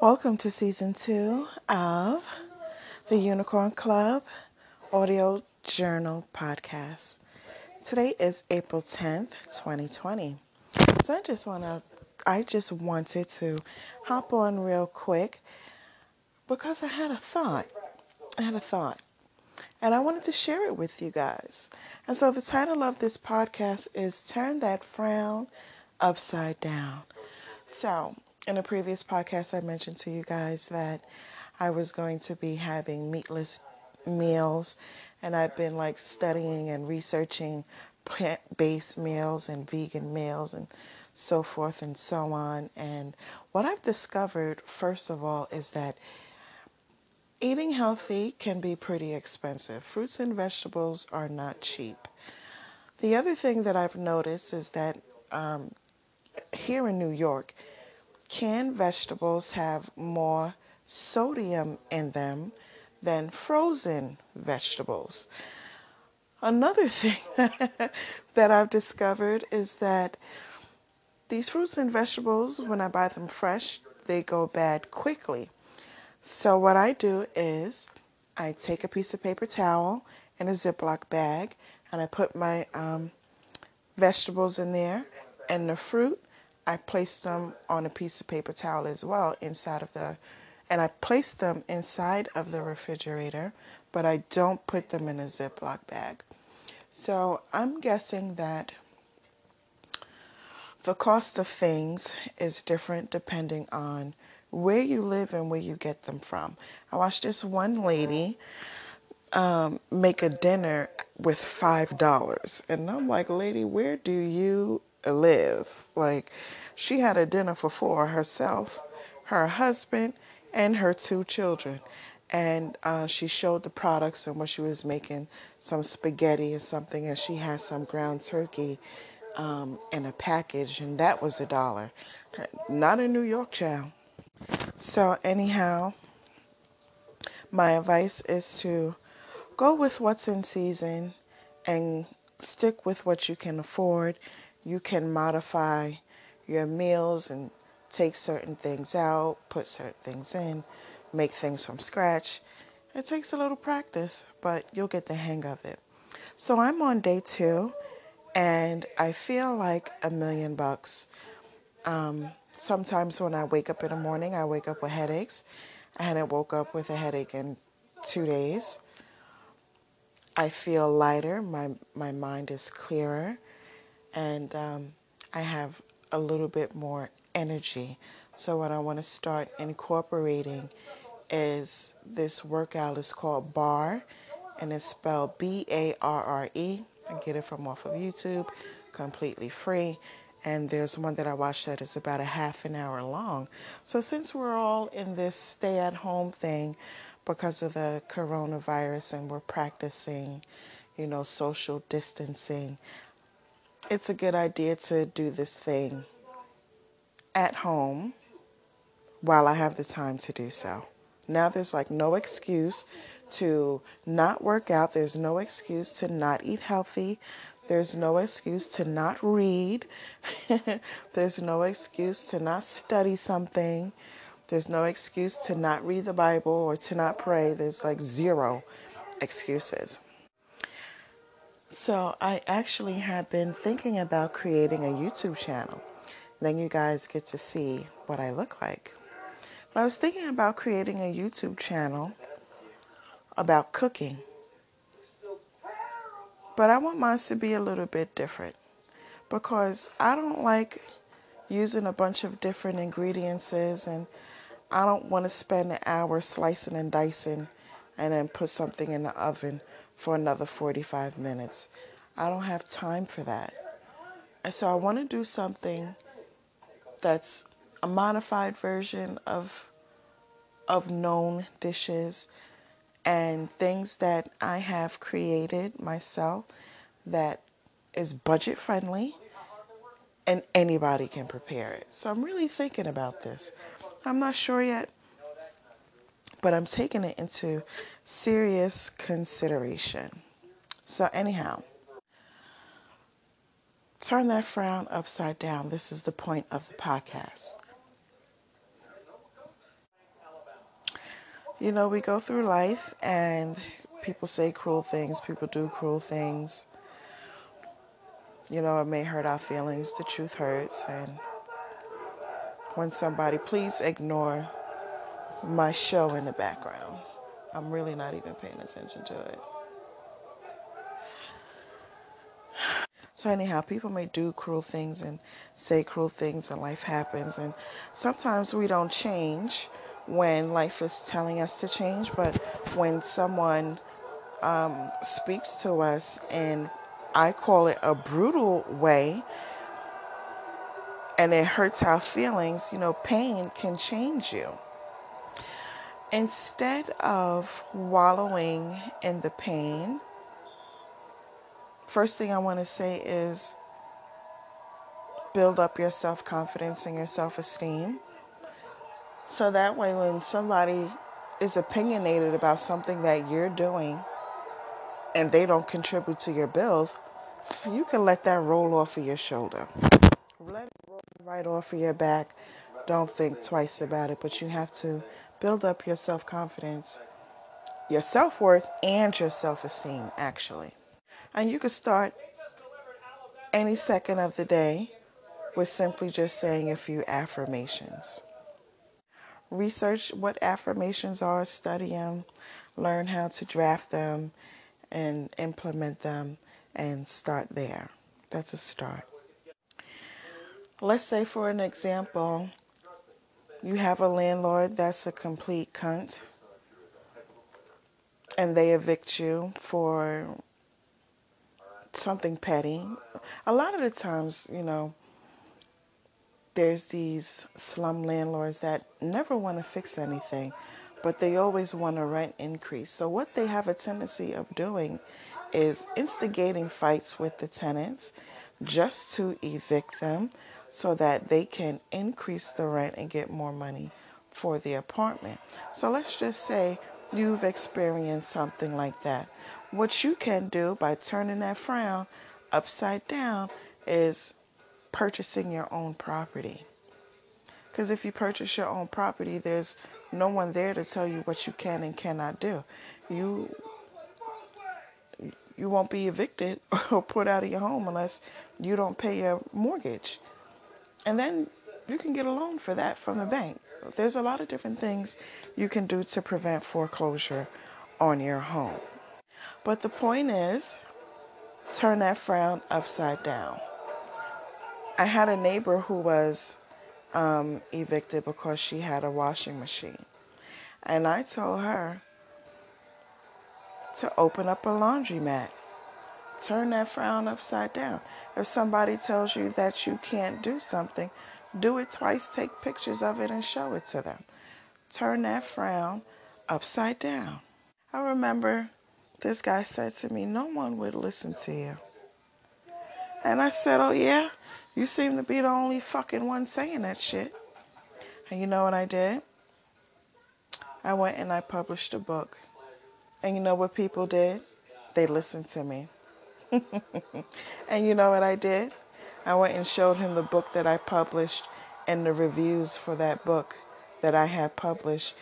Welcome to season two of the Unicorn Club Audio Journal Podcast. Today is April 10th, 2020. So I just want to I just wanted to hop on real quick because I had a thought. I had a thought. And I wanted to share it with you guys. And so the title of this podcast is Turn That Frown Upside Down. So, in a previous podcast, I mentioned to you guys that I was going to be having meatless meals, and I've been like studying and researching plant based meals and vegan meals and so forth and so on. And what I've discovered, first of all, is that eating healthy can be pretty expensive. Fruits and vegetables are not cheap. The other thing that I've noticed is that um, here in New York, canned vegetables have more sodium in them than frozen vegetables. Another thing that I've discovered is that these fruits and vegetables, when I buy them fresh, they go bad quickly. So, what I do is I take a piece of paper towel and a Ziploc bag and I put my um, vegetables in there and the fruit I placed them on a piece of paper towel as well inside of the, and I placed them inside of the refrigerator, but I don't put them in a Ziploc bag. So I'm guessing that the cost of things is different depending on where you live and where you get them from. I watched this one lady um, make a dinner with five dollars, and I'm like, lady, where do you live? Like, she had a dinner for four herself, her husband, and her two children. And uh, she showed the products and what she was making some spaghetti or something, and she had some ground turkey um, in a package, and that was a dollar. Not a New York child. So, anyhow, my advice is to go with what's in season and stick with what you can afford. You can modify your meals and take certain things out, put certain things in, make things from scratch. It takes a little practice, but you'll get the hang of it. So I'm on day two, and I feel like a million bucks. Um, sometimes when I wake up in the morning, I wake up with headaches. I hadn't woke up with a headache in two days. I feel lighter. My my mind is clearer, and um, I have a little bit more energy. So, what I want to start incorporating is this workout is called barre and it's spelled B A R R E. I get it from off of YouTube, completely free. And there's one that I watched that is about a half an hour long. So, since we're all in this stay at home thing because of the coronavirus and we're practicing, you know, social distancing, it's a good idea to do this thing at home while I have the time to do so. Now there's like no excuse to not work out, there's no excuse to not eat healthy. There's no excuse to not read. There's no excuse to not study something. There's no excuse to not read the Bible or to not pray. There's like zero excuses. So I actually have been thinking about creating a YouTube channel. Then you guys get to see what I look like. But I was thinking about creating a YouTube channel about cooking. But I want mine to be a little bit different because I don't like using a bunch of different ingredients and I don't want to spend an hour slicing and dicing and then put something in the oven for another 45 minutes. I don't have time for that. And so I want to do something that's a modified version of of known dishes and things that I have created myself that is budget friendly and anybody can prepare it. So I'm really thinking about this. I'm not sure yet but I'm taking it into serious consideration. So, anyhow, turn that frown upside down. This is the point of the podcast. You know, we go through life and people say cruel things, people do cruel things. You know, it may hurt our feelings. The truth hurts. And when somebody, please ignore my show in the background. I'm really not even paying attention to it. So, anyhow, people may do cruel things and say cruel things, and life happens. And sometimes we don't change when life is telling us to change, but when someone um, speaks to us in, I call it a brutal way, and it hurts our feelings, you know, pain can change you. Instead of wallowing in the pain, first thing I want to say is build up your self confidence and your self esteem. So that way, when somebody is opinionated about something that you're doing and they don't contribute to your bills, you can let that roll off of your shoulder. Let it roll right off of your back. Don't think twice about it, but you have to build up your self confidence, your self worth, and your self esteem, actually. And you can start any second of the day with simply just saying a few affirmations. Research what affirmations are, study them, learn how to draft them and implement them, and start there. That's a start. Let's say, for an example, you have a landlord that's a complete cunt and they evict you for something petty. A lot of the times, you know, there's these slum landlords that never want to fix anything, but they always want a rent increase. So, what they have a tendency of doing is instigating fights with the tenants just to evict them so that they can increase the rent and get more money for the apartment. So, let's just say you've experienced something like that. What you can do by turning that frown upside down is purchasing your own property. Because if you purchase your own property, there's no one there to tell you what you can and cannot do. You you won't be evicted or put out of your home unless you don't pay your mortgage. And then you can get a loan for that from the bank. There's a lot of different things you can do to prevent foreclosure on your home. But the point is, turn that frown upside down. I had a neighbor who was um, evicted because she had a washing machine. And I told her to open up a laundromat. Turn that frown upside down. If somebody tells you that you can't do something, do it twice, take pictures of it, and show it to them. Turn that frown upside down. I remember this guy said to me, No one would listen to you. And I said, Oh, yeah? You seem to be the only fucking one saying that shit. And you know what I did? I went and I published a book. And you know what people did? They listened to me. and you know what I did? I went and showed him the book that I published and the reviews for that book that I had published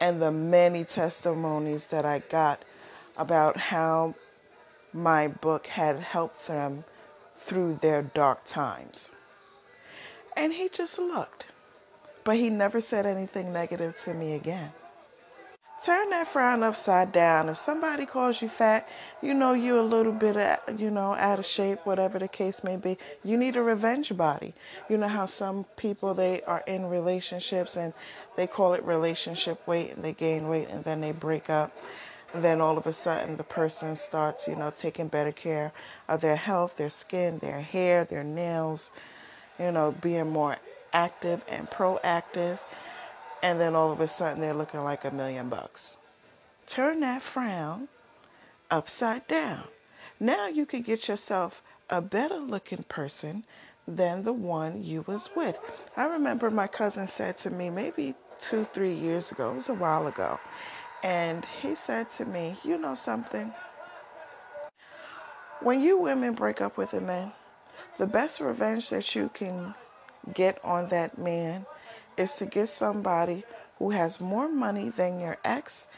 and the many testimonies that I got about how my book had helped them through their dark times. And he just looked, but he never said anything negative to me again. Turn that frown upside down. If somebody calls you fat, you know you're a little bit, uh, you know, out of shape, whatever the case may be. You need a revenge body. You know how some people they are in relationships and they call it relationship weight and they gain weight and then they break up. And then all of a sudden the person starts, you know, taking better care of their health, their skin, their hair, their nails, you know, being more active and proactive. And then all of a sudden they're looking like a million bucks. Turn that frown upside down. Now you can get yourself a better looking person than the one you was with. I remember my cousin said to me maybe two, three years ago, it was a while ago, and he said to me, You know something? When you women break up with a man, the best revenge that you can get on that man is to get somebody who has more money than your ex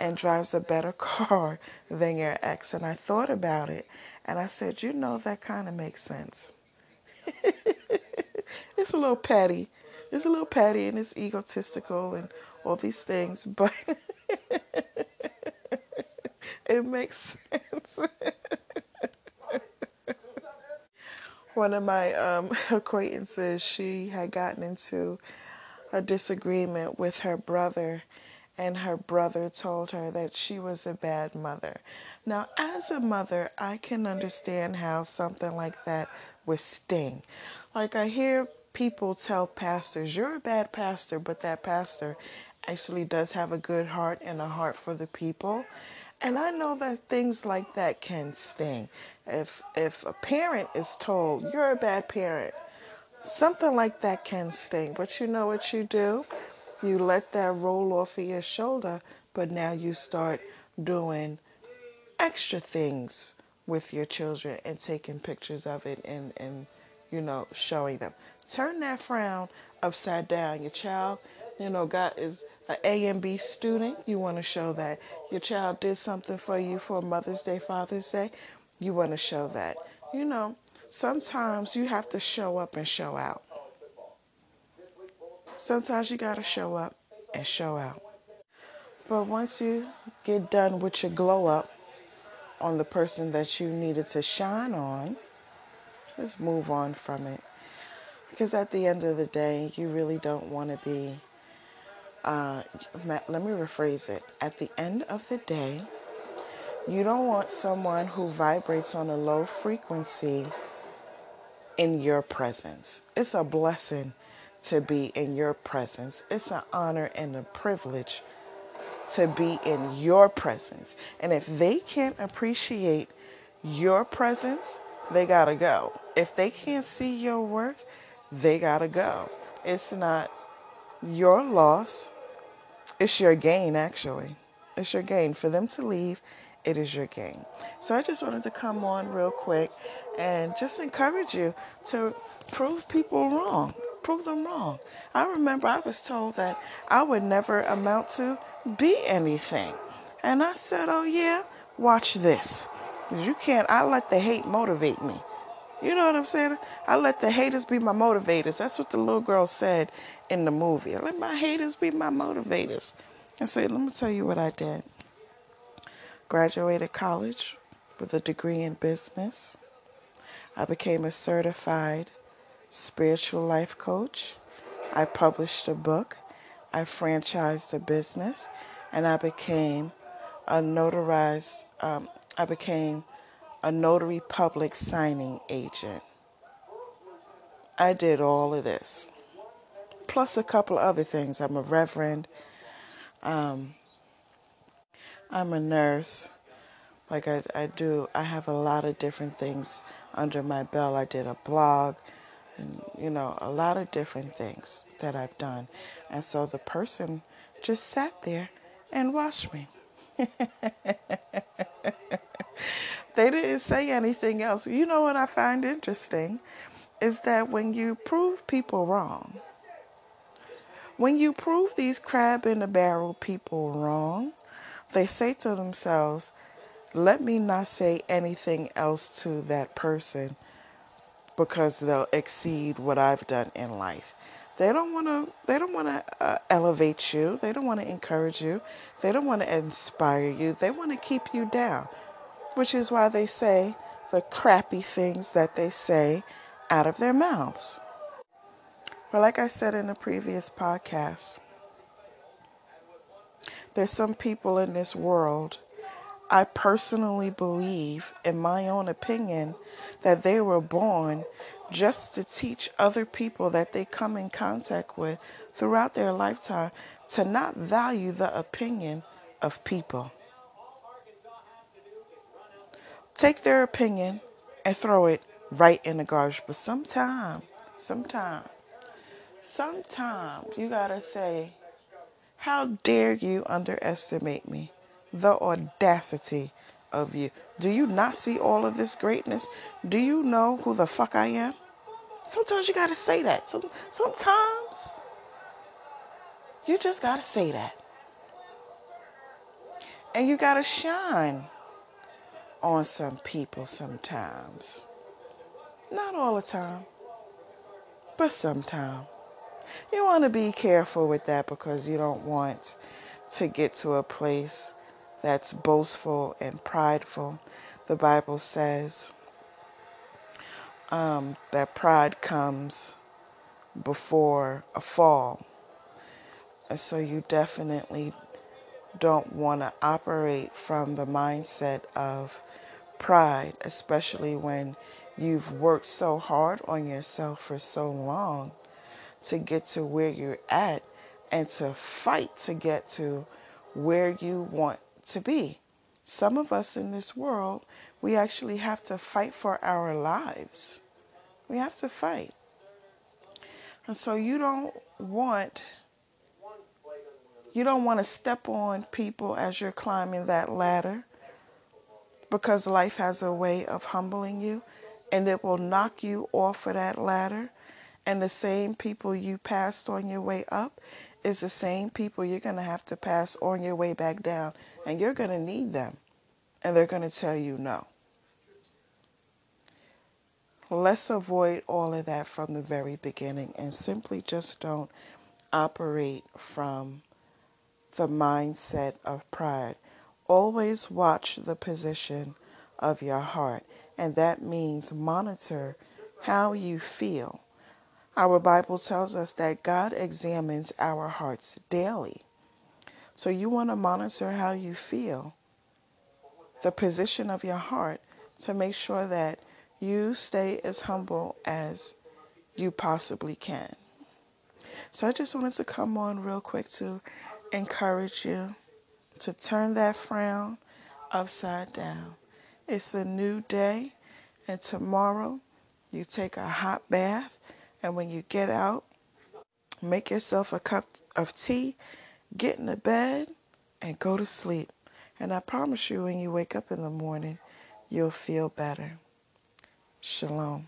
and drives a better car than your ex. And I thought about it and I said, you know, that kind of makes sense. it's a little petty. It's a little petty and it's egotistical and all these things, but it makes sense. One of my um, acquaintances, she had gotten into a disagreement with her brother, and her brother told her that she was a bad mother. Now, as a mother, I can understand how something like that would sting. Like, I hear people tell pastors, You're a bad pastor, but that pastor actually does have a good heart and a heart for the people. And I know that things like that can sting. If if a parent is told you're a bad parent, something like that can sting. But you know what you do? You let that roll off of your shoulder, but now you start doing extra things with your children and taking pictures of it and, and you know, showing them. Turn that frown upside down. Your child, you know, got is an A and B student, you want to show that. Your child did something for you for Mother's Day, Father's Day, you want to show that. You know, sometimes you have to show up and show out. Sometimes you got to show up and show out. But once you get done with your glow up on the person that you needed to shine on, just move on from it. Because at the end of the day, you really don't want to be uh, let me rephrase it. At the end of the day, you don't want someone who vibrates on a low frequency in your presence. It's a blessing to be in your presence. It's an honor and a privilege to be in your presence. And if they can't appreciate your presence, they got to go. If they can't see your worth, they got to go. It's not your loss, it's your gain, actually. It's your gain. For them to leave, it is your gain. So I just wanted to come on real quick and just encourage you to prove people wrong. Prove them wrong. I remember I was told that I would never amount to be anything. And I said, Oh, yeah, watch this. You can't, I let the hate motivate me. You know what I'm saying? I let the haters be my motivators. That's what the little girl said in the movie. I let my haters be my motivators. And so let me tell you what I did. Graduated college with a degree in business. I became a certified spiritual life coach. I published a book. I franchised a business. And I became a notarized, um, I became a notary public signing agent. I did all of this, plus a couple of other things. I'm a reverend. Um, I'm a nurse. Like I, I do, I have a lot of different things under my belt. I did a blog, and you know, a lot of different things that I've done. And so the person just sat there and watched me. They didn't say anything else. You know what I find interesting is that when you prove people wrong, when you prove these crab in the barrel people wrong, they say to themselves, let me not say anything else to that person because they'll exceed what I've done in life. They don't want to they don't want to uh, elevate you. They don't want to encourage you. They don't want to inspire you. They want to keep you down which is why they say the crappy things that they say out of their mouths. But like I said in the previous podcast, there's some people in this world, I personally believe, in my own opinion, that they were born just to teach other people that they come in contact with throughout their lifetime to not value the opinion of people take their opinion and throw it right in the garbage. But sometime, sometime, sometime you gotta say, How dare you underestimate me? The audacity of you. Do you not see all of this greatness? Do you know who the fuck I am? Sometimes you gotta say that. Some, sometimes You just got to say that. And you got to shine on some people sometimes. Not all the time, but sometimes. You want to be careful with that because you don't want to get to a place that's boastful and prideful. The Bible says um, that pride comes before a fall. And so you definitely don't want to operate from the mindset of pride, especially when you've worked so hard on yourself for so long to get to where you're at and to fight to get to where you want to be. Some of us in this world, we actually have to fight for our lives. We have to fight. And so you don't want you don't want to step on people as you're climbing that ladder because life has a way of humbling you and it will knock you off of that ladder. And the same people you passed on your way up is the same people you're going to have to pass on your way back down. And you're going to need them. And they're going to tell you no. Let's avoid all of that from the very beginning and simply just don't operate from the mindset of pride. Always watch the position of your heart, and that means monitor how you feel. Our Bible tells us that God examines our hearts daily. So you want to monitor how you feel, the position of your heart, to make sure that you stay as humble as you possibly can. So I just wanted to come on real quick to encourage you to turn that frown upside down. It's a new day, and tomorrow you take a hot bath, and when you get out, make yourself a cup of tea, get in the bed, and go to sleep. And I promise you, when you wake up in the morning, you'll feel better. Shalom.